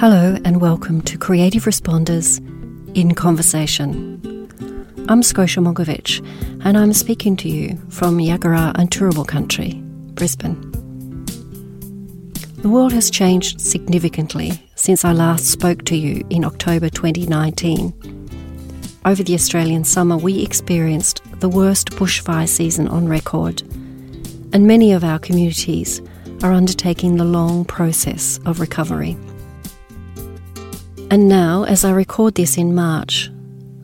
Hello, and welcome to Creative Responders in Conversation. I'm Scotia Monkivitch, and I'm speaking to you from Yagara and Turrbal country, Brisbane. The world has changed significantly since I last spoke to you in October 2019. Over the Australian summer, we experienced the worst bushfire season on record, and many of our communities are undertaking the long process of recovery. And now, as I record this in March,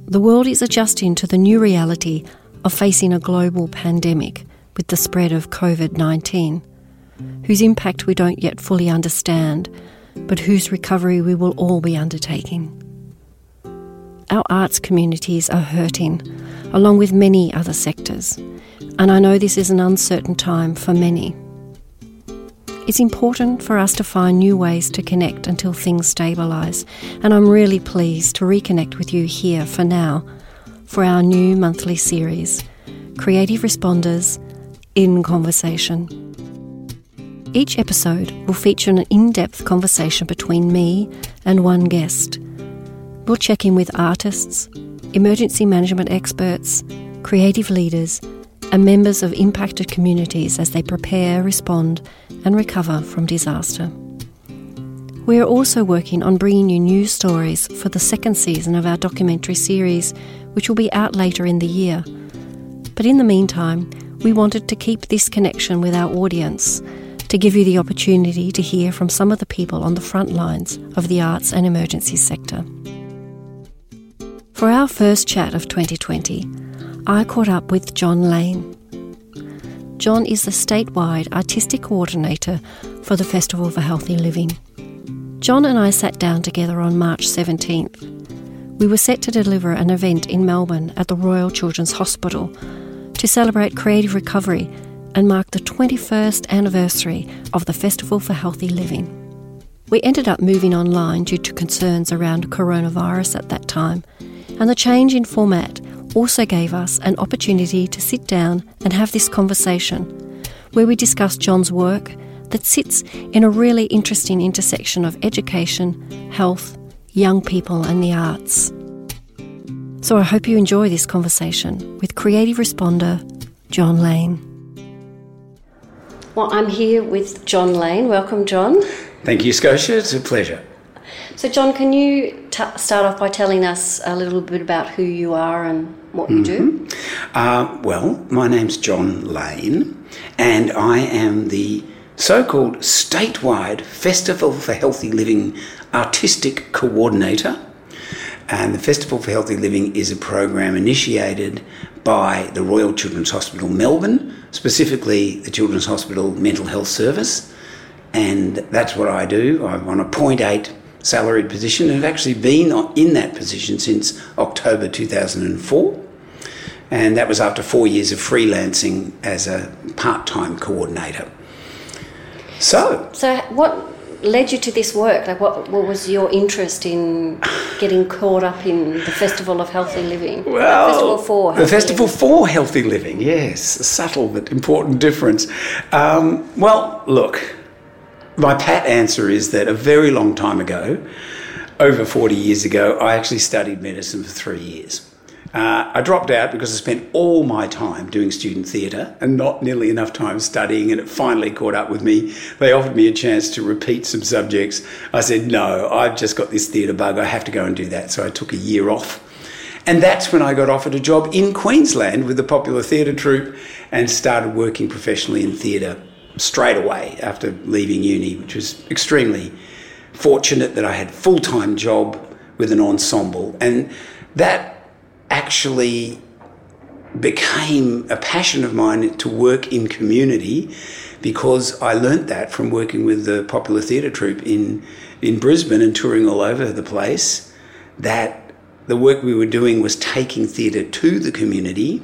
the world is adjusting to the new reality of facing a global pandemic with the spread of COVID 19, whose impact we don't yet fully understand, but whose recovery we will all be undertaking. Our arts communities are hurting, along with many other sectors, and I know this is an uncertain time for many. It's important for us to find new ways to connect until things stabilise, and I'm really pleased to reconnect with you here for now for our new monthly series, Creative Responders in Conversation. Each episode will feature an in depth conversation between me and one guest. We'll check in with artists, emergency management experts, creative leaders, and members of impacted communities as they prepare, respond, and recover from disaster. We are also working on bringing you new stories for the second season of our documentary series, which will be out later in the year. But in the meantime, we wanted to keep this connection with our audience to give you the opportunity to hear from some of the people on the front lines of the arts and emergency sector. For our first chat of 2020, I caught up with John Lane. John is the statewide artistic coordinator for the Festival for Healthy Living. John and I sat down together on March 17th. We were set to deliver an event in Melbourne at the Royal Children's Hospital to celebrate creative recovery and mark the 21st anniversary of the Festival for Healthy Living. We ended up moving online due to concerns around coronavirus at that time and the change in format also gave us an opportunity to sit down and have this conversation where we discussed John's work that sits in a really interesting intersection of education, health, young people, and the arts. So I hope you enjoy this conversation with creative responder John Lane. Well, I'm here with John Lane. Welcome, John. Thank you, Scotia. It's a pleasure. So, John, can you t- start off by telling us a little bit about who you are and what you mm-hmm. do? Uh, well, my name's John Lane, and I am the so called statewide Festival for Healthy Living Artistic Coordinator. And the Festival for Healthy Living is a program initiated by the Royal Children's Hospital Melbourne, specifically the Children's Hospital Mental Health Service. And that's what I do. I'm on a 0.8 salaried position and have actually been in that position since October 2004. And that was after four years of freelancing as a part time coordinator. So, so what led you to this work? Like, what, what was your interest in getting caught up in the Festival of Healthy Living? Well, the Festival for Healthy the Festival Living. for Healthy Living. Yes, a subtle but important difference. Um, well, look, my pat answer is that a very long time ago, over 40 years ago, I actually studied medicine for three years. Uh, I dropped out because I spent all my time doing student theatre and not nearly enough time studying, and it finally caught up with me. They offered me a chance to repeat some subjects. I said, No, I've just got this theatre bug, I have to go and do that. So I took a year off. And that's when I got offered a job in Queensland with the popular theatre troupe and started working professionally in theatre straight away after leaving uni, which was extremely fortunate that I had a full time job with an ensemble, and that actually became a passion of mine to work in community because I learnt that from working with the popular theatre troupe in in Brisbane and touring all over the place that the work we were doing was taking theatre to the community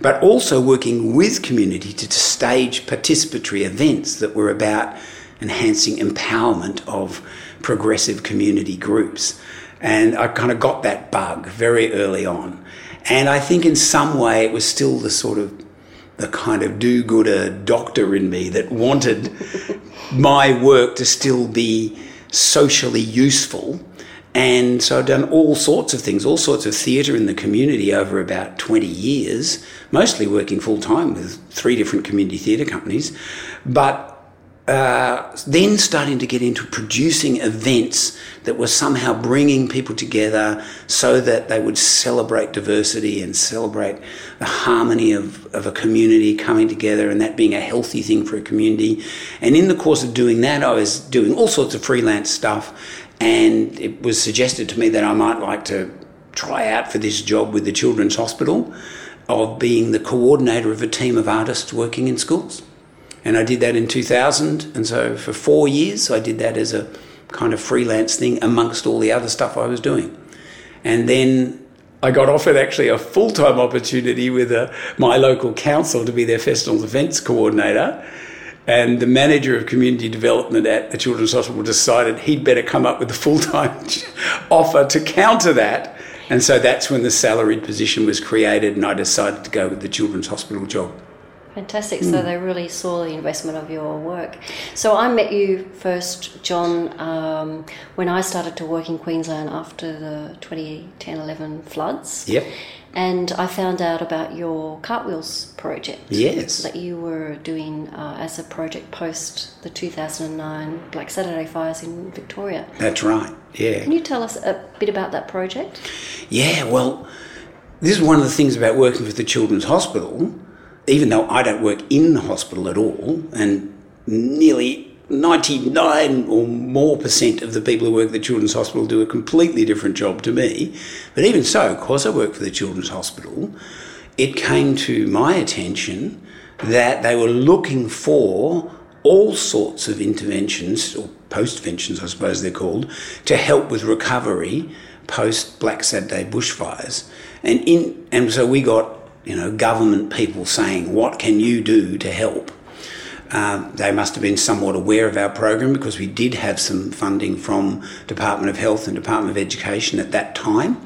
but also working with community to, to stage participatory events that were about enhancing empowerment of progressive community groups. And I kind of got that bug very early on. And I think in some way it was still the sort of the kind of do-gooder doctor in me that wanted my work to still be socially useful. And so I've done all sorts of things, all sorts of theatre in the community over about 20 years, mostly working full time with three different community theatre companies. But uh, then starting to get into producing events that were somehow bringing people together so that they would celebrate diversity and celebrate the harmony of, of a community coming together and that being a healthy thing for a community. And in the course of doing that, I was doing all sorts of freelance stuff, and it was suggested to me that I might like to try out for this job with the Children's Hospital of being the coordinator of a team of artists working in schools. And I did that in 2000. And so for four years, I did that as a kind of freelance thing amongst all the other stuff I was doing. And then I got offered actually a full time opportunity with a, uh, my local council to be their festival events coordinator. And the manager of community development at the Children's Hospital decided he'd better come up with a full time offer to counter that. And so that's when the salaried position was created, and I decided to go with the Children's Hospital job. Fantastic. Mm. So they really saw the investment of your work. So I met you first, John, um, when I started to work in Queensland after the 2010 11 floods. Yep. And I found out about your Cartwheels project. Yes. That you were doing uh, as a project post the 2009 Black Saturday fires in Victoria. That's right, yeah. Can you tell us a bit about that project? Yeah, well, this is one of the things about working for the Children's Hospital even though I don't work in the hospital at all, and nearly 99 or more percent of the people who work at the Children's Hospital do a completely different job to me. But even so, because I work for the Children's Hospital, it came to my attention that they were looking for all sorts of interventions, or postventions, I suppose they're called, to help with recovery post Black Saturday bushfires. And in and so we got you know, government people saying, what can you do to help? Uh, they must have been somewhat aware of our program because we did have some funding from Department of Health and Department of Education at that time.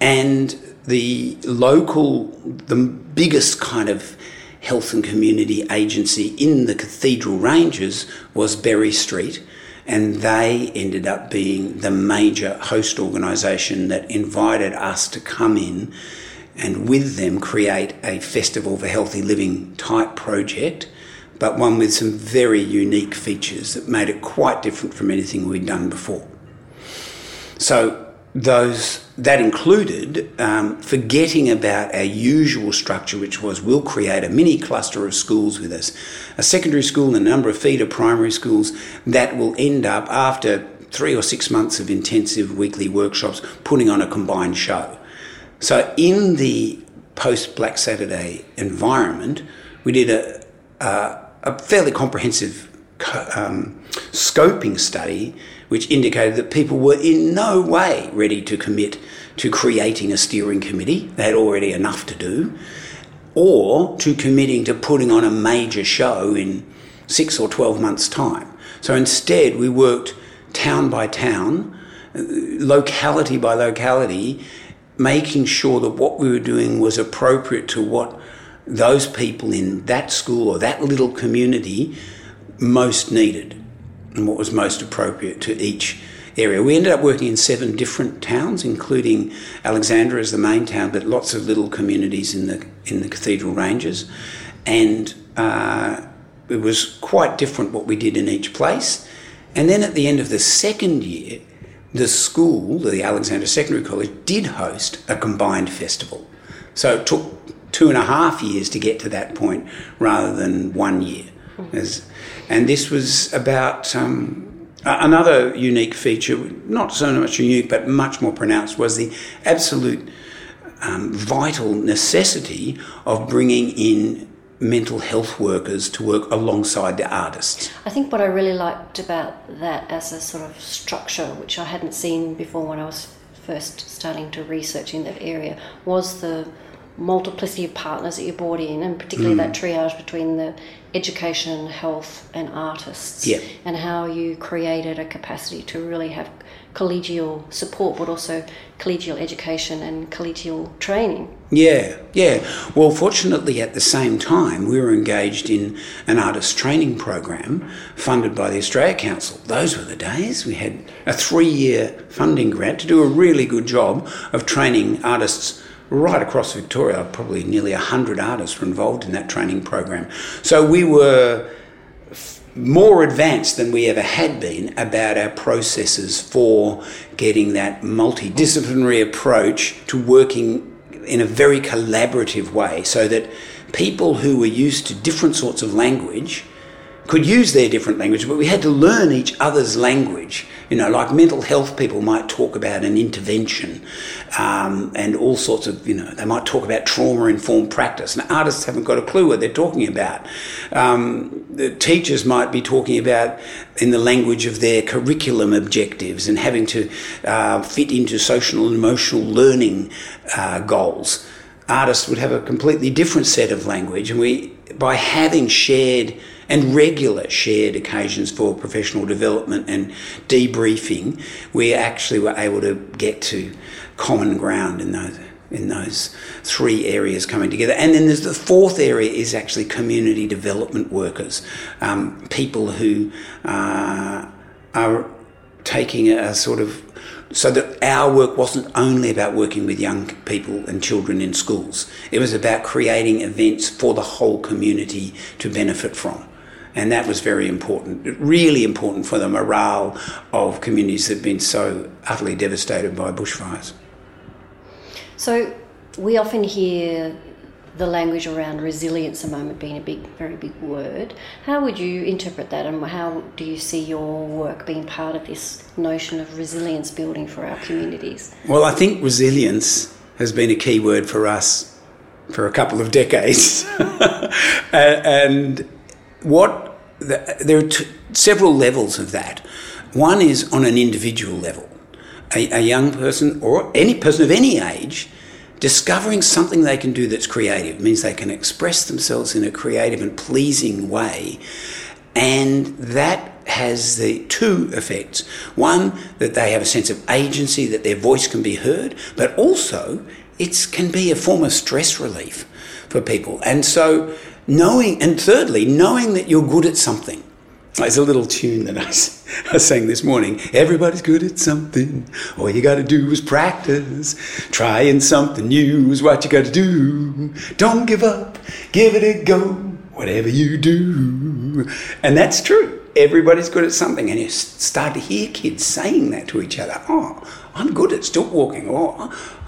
And the local, the biggest kind of health and community agency in the Cathedral Ranges was Berry Street, and they ended up being the major host organisation that invited us to come in and with them create a festival for healthy living type project, but one with some very unique features that made it quite different from anything we'd done before. So those that included um, forgetting about our usual structure, which was we'll create a mini cluster of schools with us, a secondary school and a number of feeder primary schools that will end up after three or six months of intensive weekly workshops putting on a combined show. So, in the post Black Saturday environment, we did a, a, a fairly comprehensive um, scoping study which indicated that people were in no way ready to commit to creating a steering committee. They had already enough to do, or to committing to putting on a major show in six or 12 months' time. So instead, we worked town by town, uh, locality by locality, making sure that what we were doing was appropriate to what those people in that school or that little community most needed and what was most appropriate to each area. We ended up working in seven different towns, including Alexandra as the main town, but lots of little communities in the in the Cathedral Ranges, and uh, it was quite different what we did in each place. And then at the end of the second year, the school, the Alexandra Secondary College, did host a combined festival. So it took two and a half years to get to that point rather than one year. As, and this was about um, another unique feature, not so much unique, but much more pronounced, was the absolute um, vital necessity of bringing in mental health workers to work alongside the artists. I think what I really liked about that as a sort of structure, which I hadn't seen before when I was first starting to research in that area, was the multiplicity of partners that you brought in, and particularly Mm. that triage between the education, health, and artists, Yeah. and how you created a capacity to really have collegial support, but also collegial education and collegial training. Yeah, yeah. Well, fortunately, at the same time, we were engaged in an artist training program funded by the Australia Council. Those were the days. We had a three year funding grant to do a really good job of training artists right across Victoria. Probably nearly 100 artists were involved in that training program. So we were more advanced than we ever had been about our processes for getting that multidisciplinary approach to working in a very collaborative way so that people who were used to different sorts of language could use their different language, but we had to learn each other's language. You know, like mental health people might talk about an intervention um, and all sorts of, you know, they might talk about trauma informed practice, and artists haven't got a clue what they're talking about. Um, the teachers might be talking about in the language of their curriculum objectives and having to uh, fit into social and emotional learning uh, goals. Artists would have a completely different set of language, and we, by having shared and regular shared occasions for professional development and debriefing, we actually were able to get to common ground in those in those three areas coming together. And then there's the fourth area is actually community development workers, um, people who uh, are taking a sort of so that our work wasn't only about working with young people and children in schools. It was about creating events for the whole community to benefit from. And that was very important, really important for the morale of communities that have been so utterly devastated by bushfires. So we often hear the language around resilience a moment being a big, very big word. How would you interpret that, and how do you see your work being part of this notion of resilience building for our communities? Well, I think resilience has been a key word for us for a couple of decades, and what the, there are t- several levels of that. One is on an individual level. A, a young person or any person of any age discovering something they can do that's creative means they can express themselves in a creative and pleasing way and that has the two effects. One that they have a sense of agency that their voice can be heard but also it can be a form of stress relief for people. And so knowing and thirdly knowing that you're good at something there's a little tune that I, I sang this morning. Everybody's good at something. All you got to do is practice. Trying something new is what you got to do. Don't give up. Give it a go. Whatever you do. And that's true. Everybody's good at something. And you start to hear kids saying that to each other. Oh, I'm good at stilt walking. Or,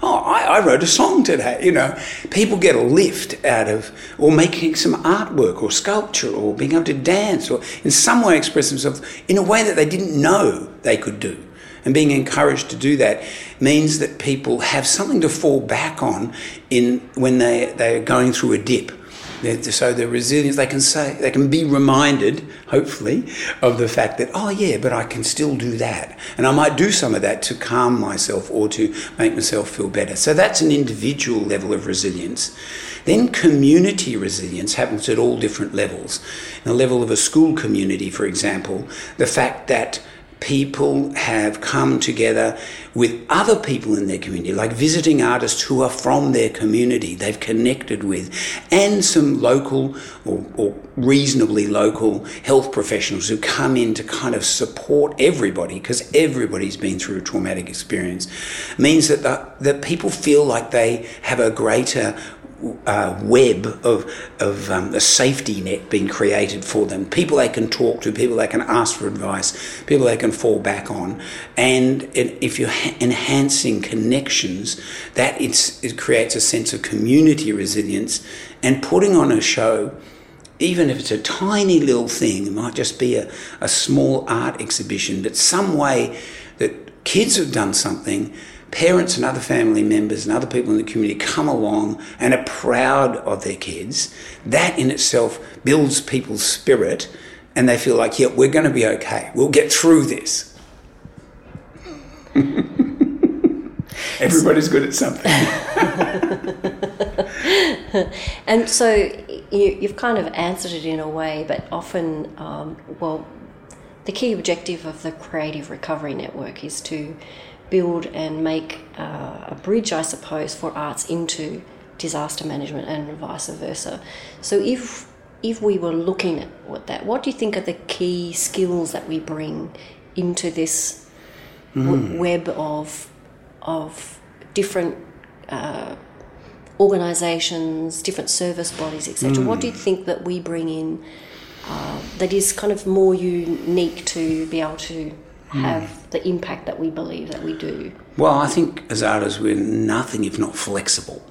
oh, I, I wrote a song today. You know, people get a lift out of, or making some artwork or sculpture or being able to dance or in some way express themselves in a way that they didn't know they could do. And being encouraged to do that means that people have something to fall back on in when they, they're going through a dip. So the resilience, they can say, they can be reminded, hopefully, of the fact that, oh yeah, but I can still do that. And I might do some of that to calm myself or to make myself feel better. So that's an individual level of resilience. Then community resilience happens at all different levels. In the level of a school community, for example, the fact that people have come together with other people in their community, like visiting artists who are from their community, they've connected with, and some local or, or, reasonably local health professionals who come in to kind of support everybody, because everybody's been through a traumatic experience, means that, the, that people feel like they have a greater uh, web of, of um, a safety net being created for them. People they can talk to, people they can ask for advice, people they can fall back on. And it, if you're ha- enhancing connections, that it creates a sense of community resilience. And putting on a show, even if it's a tiny little thing, it might just be a, a small art exhibition, but some way that kids have done something parents and other family members and other people in the community come along and are proud of their kids, that in itself builds people's spirit and they feel like, yeah, we're going to be okay. We'll get through this. Everybody's good at something. and so you, have kind of answered it in a way, but often, um, well, the key objective of the Creative Recovery Network is to build and make uh, a bridge, I suppose, for arts into disaster management and vice versa. So if if we were looking at what that, what do you think are the key skills that we bring into this mm. web of of different uh, organisations, different service bodies, etc. Mm. What do you think that we bring in uh, that is kind of more unique to be able to have mm. the impact that we believe that we do? Well, I think as artists, we're nothing if not flexible.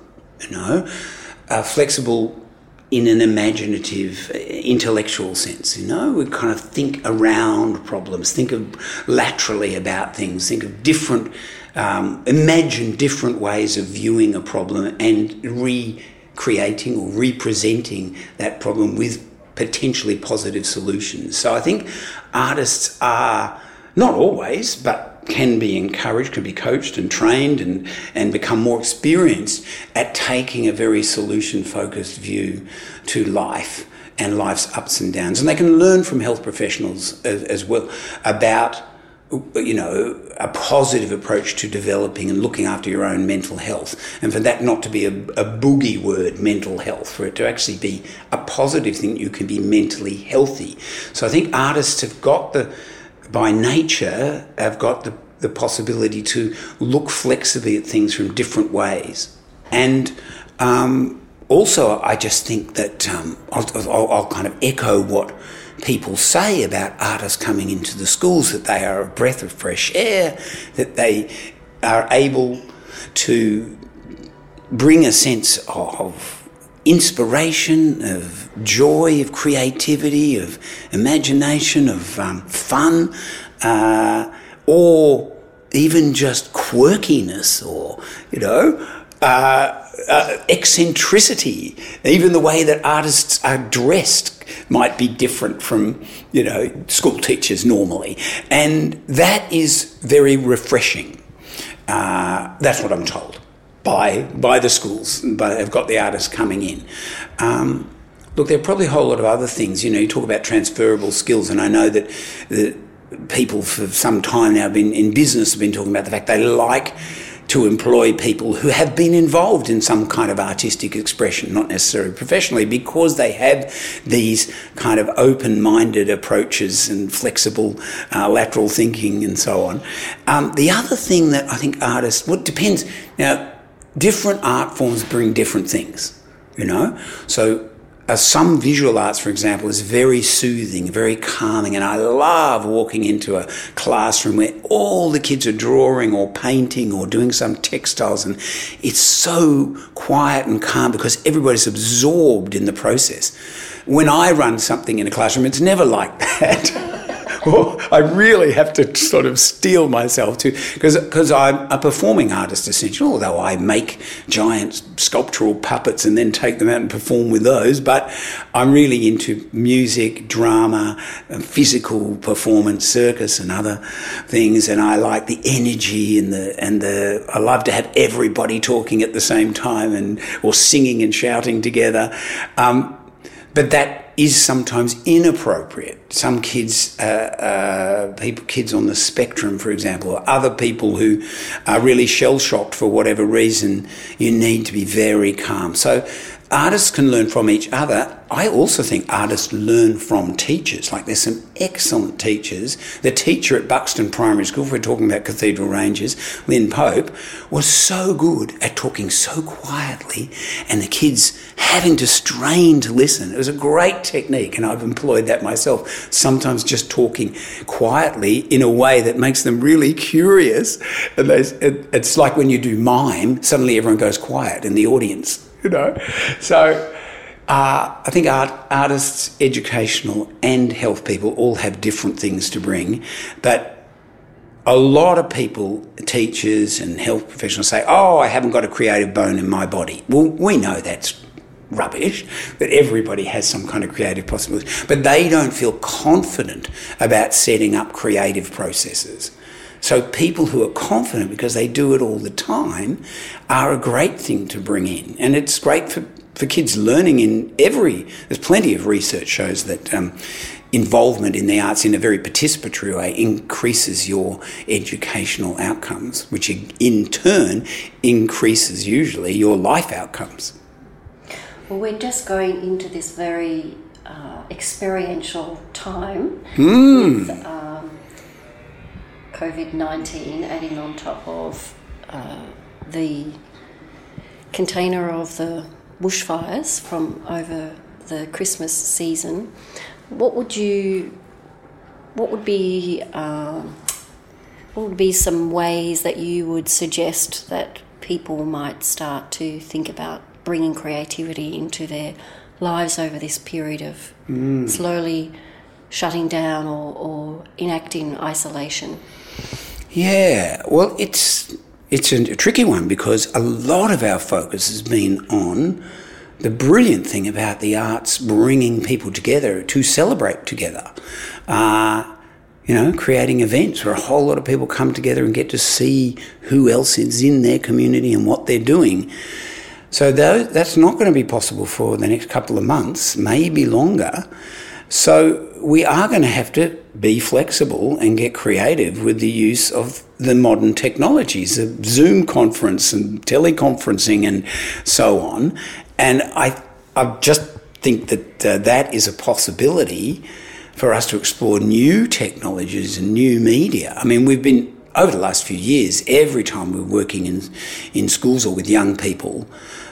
You know, uh, flexible in an imaginative, intellectual sense. You know, we kind of think around problems, think of laterally about things, think of different, um, imagine different ways of viewing a problem and recreating or representing that problem with potentially positive solutions. So I think artists are not always, but can be encouraged, can be coached and trained and, and become more experienced at taking a very solution focused view to life and life's ups and downs. And they can learn from health professionals as, as well about you know, a positive approach to developing and looking after your own mental health. And for that not to be a, a, boogie word, mental health, for it to actually be a positive thing, you can be mentally healthy. So I think artists have got the, by nature, have got the, the possibility to look flexibly at things from different ways. And um, also, I just think that um, I'll, I'll, I'll, kind of echo what people say about artists coming into the schools that they are a breath of fresh air, that they are able to bring a sense of inspiration, of joy, of creativity, of imagination, of um, fun, uh, or even just quirkiness, or you know, uh, uh, eccentricity. Even the way that artists are dressed might be different from you know school teachers normally, and that is very refreshing. Uh, that's what I'm told by by the schools, but they've got the artists coming in. Um, look, there are probably a whole lot of other things. You know, you talk about transferable skills, and I know that people for some time now have been in business have been talking about the fact they like to employ people who have been involved in some kind of artistic expression, not necessarily professionally, because they have these kind of open minded approaches and flexible uh, lateral thinking and so on. Um, the other thing that I think artists, it depends. Now, different art forms bring different things, you know? So uh, some visual arts, for example, is very soothing, very calming, and I love walking into a classroom where all the kids are drawing or painting or doing some textiles, and it's so quiet and calm because everybody's absorbed in the process. When I run something in a classroom, it's never like that. I really have to sort of steel myself to because I'm a performing artist essentially. Although I make giant sculptural puppets and then take them out and perform with those, but I'm really into music, drama, physical performance, circus, and other things. And I like the energy and the and the. I love to have everybody talking at the same time and or singing and shouting together. Um, but that is sometimes inappropriate. Some kids, uh, uh, people, kids on the spectrum, for example, or other people who are really shell shocked for whatever reason, you need to be very calm. So artists can learn from each other. I also think artists learn from teachers. Like there's some excellent teachers. The teacher at Buxton Primary School, if we're talking about Cathedral Ranges, Lynn Pope, was so good at talking so quietly and the kids having to strain to listen. It was a great technique and I've employed that myself. Sometimes just talking quietly in a way that makes them really curious. And it's like when you do mime, suddenly everyone goes quiet in the audience you know. So uh, I think art, artists, educational, and health people all have different things to bring, but a lot of people, teachers and health professionals say, "Oh, I haven't got a creative bone in my body." Well, we know that's rubbish, that everybody has some kind of creative possibility, but they don't feel confident about setting up creative processes. So people who are confident because they do it all the time are a great thing to bring in. And it's great for for kids learning in every. There's plenty of research shows that. Um, involvement in the arts in a very participatory way increases your educational outcomes, which in turn increases usually your life outcomes. Well, we're just going into this very uh, experiential time mm. with um, COVID 19 adding on top of uh, the container of the bushfires from over the Christmas season. What would you, what would be, uh, what would be some ways that you would suggest that people might start to think about bringing creativity into their lives over this period of mm. slowly shutting down or, or enacting isolation? Yeah, well, it's it's a, tricky one because a lot of our focus has been on the brilliant thing about the arts bringing people together to celebrate together. Uh, you know, creating events where a whole lot of people come together and get to see who else is in their community and what they're doing. So that's not going to be possible for the next couple of months, maybe longer. So we are going to have to be flexible and get creative with the use of the modern technologies of Zoom conference and teleconferencing and so on. And I, I just think that uh, that is a possibility for us to explore new technologies and new media. I mean, we've been over the last few years, every time we're working in in schools or with young people,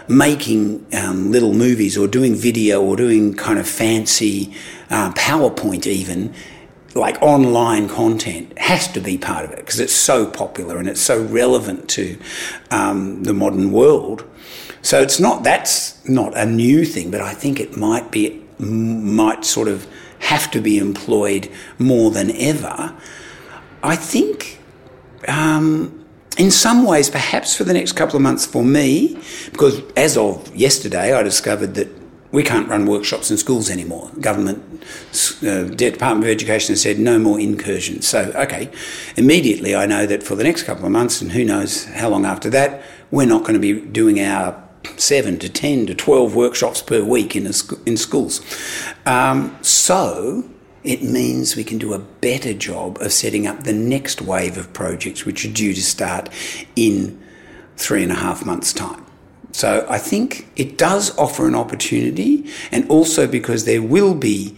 making um, little movies or doing video or doing kind of fancy uh, PowerPoint even, like online content has to be part of it because it's so popular and it's so relevant to um, the modern world. So it's not that's not a new thing, but I think it might be might sort of have to be employed more than ever. I think um, in some ways, perhaps for the next couple of months for me, because as of yesterday, I discovered that we can't run workshops in schools anymore. Government, uh, Department of Education has said no more incursions. So, okay, immediately I know that for the next couple of months, and who knows how long after that, we're not going to be doing our seven to ten to twelve workshops per week in sc- in schools. Um, so it means we can do a better job of setting up the next wave of projects, which are due to start in three and a half months' time. So I think it does offer an opportunity, and also because there will be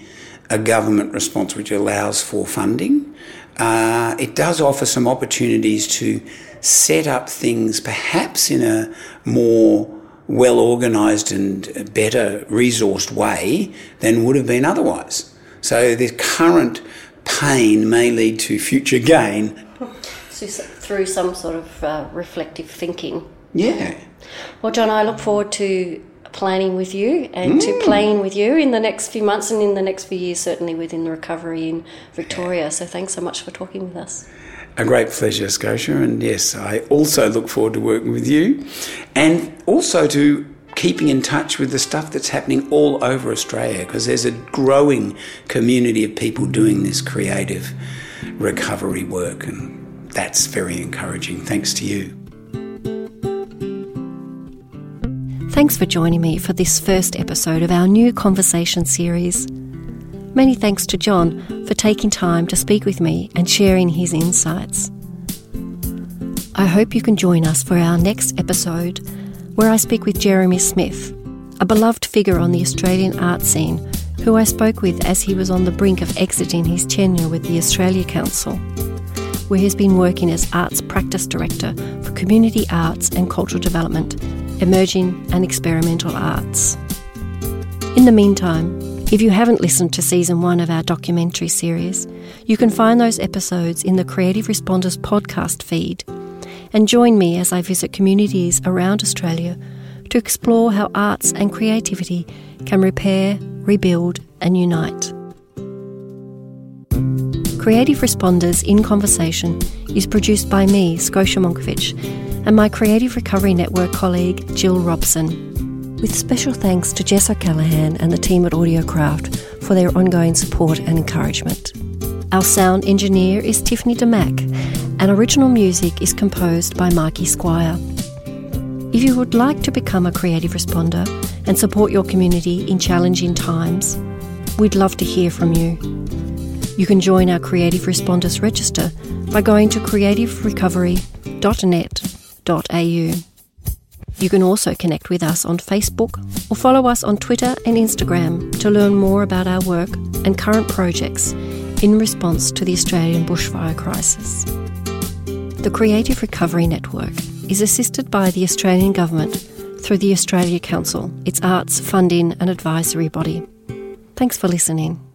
a government response which allows for funding, uh, it does offer some opportunities to set up things perhaps in a more well organised and better resourced way than would have been otherwise. So the current pain may lead to future gain. So through some sort of uh, reflective thinking. Yeah. Well, John, I look forward to planning with you and mm. to playing with you in the next few months and in the next few years, certainly within the recovery in Victoria. So thanks so much for talking with us. A great pleasure, Scotia. And yes, I also look forward to working with you and also to keeping in touch with the stuff that's happening all over Australia because there's a growing community of people doing this creative recovery work, and that's very encouraging. Thanks to you. Thanks for joining me for this first episode of our new conversation series. Many thanks to John for taking time to speak with me and sharing his insights. I hope you can join us for our next episode where I speak with Jeremy Smith, a beloved figure on the Australian art scene who I spoke with as he was on the brink of exiting his tenure with the Australia Council, where he's been working as Arts Practice Director for Community Arts and Cultural Development, Emerging and Experimental Arts. In the meantime, if you haven't listened to season one of our documentary series, you can find those episodes in the Creative Responders podcast feed and join me as I visit communities around Australia to explore how arts and creativity can repair, rebuild, and unite. Creative Responders in Conversation is produced by me, Scotia Monkivitch, and my Creative Recovery Network colleague, Jill Robson, with special thanks to Jess O'Callaghan and the team at Audiocraft for their ongoing support and encouragement. Our sound engineer is Tiffany DeMack, and original music is composed by Mikey Squire. If you would like to become a creative responder and support your community in challenging times, we'd love to hear from you. You can join our Creative Responders Register by going to creativerecovery.net.au. You can also connect with us on Facebook or follow us on Twitter and Instagram to learn more about our work and current projects in response to the Australian bushfire crisis. The Creative Recovery Network is assisted by the Australian Government through the Australia Council, its arts funding and advisory body. Thanks for listening.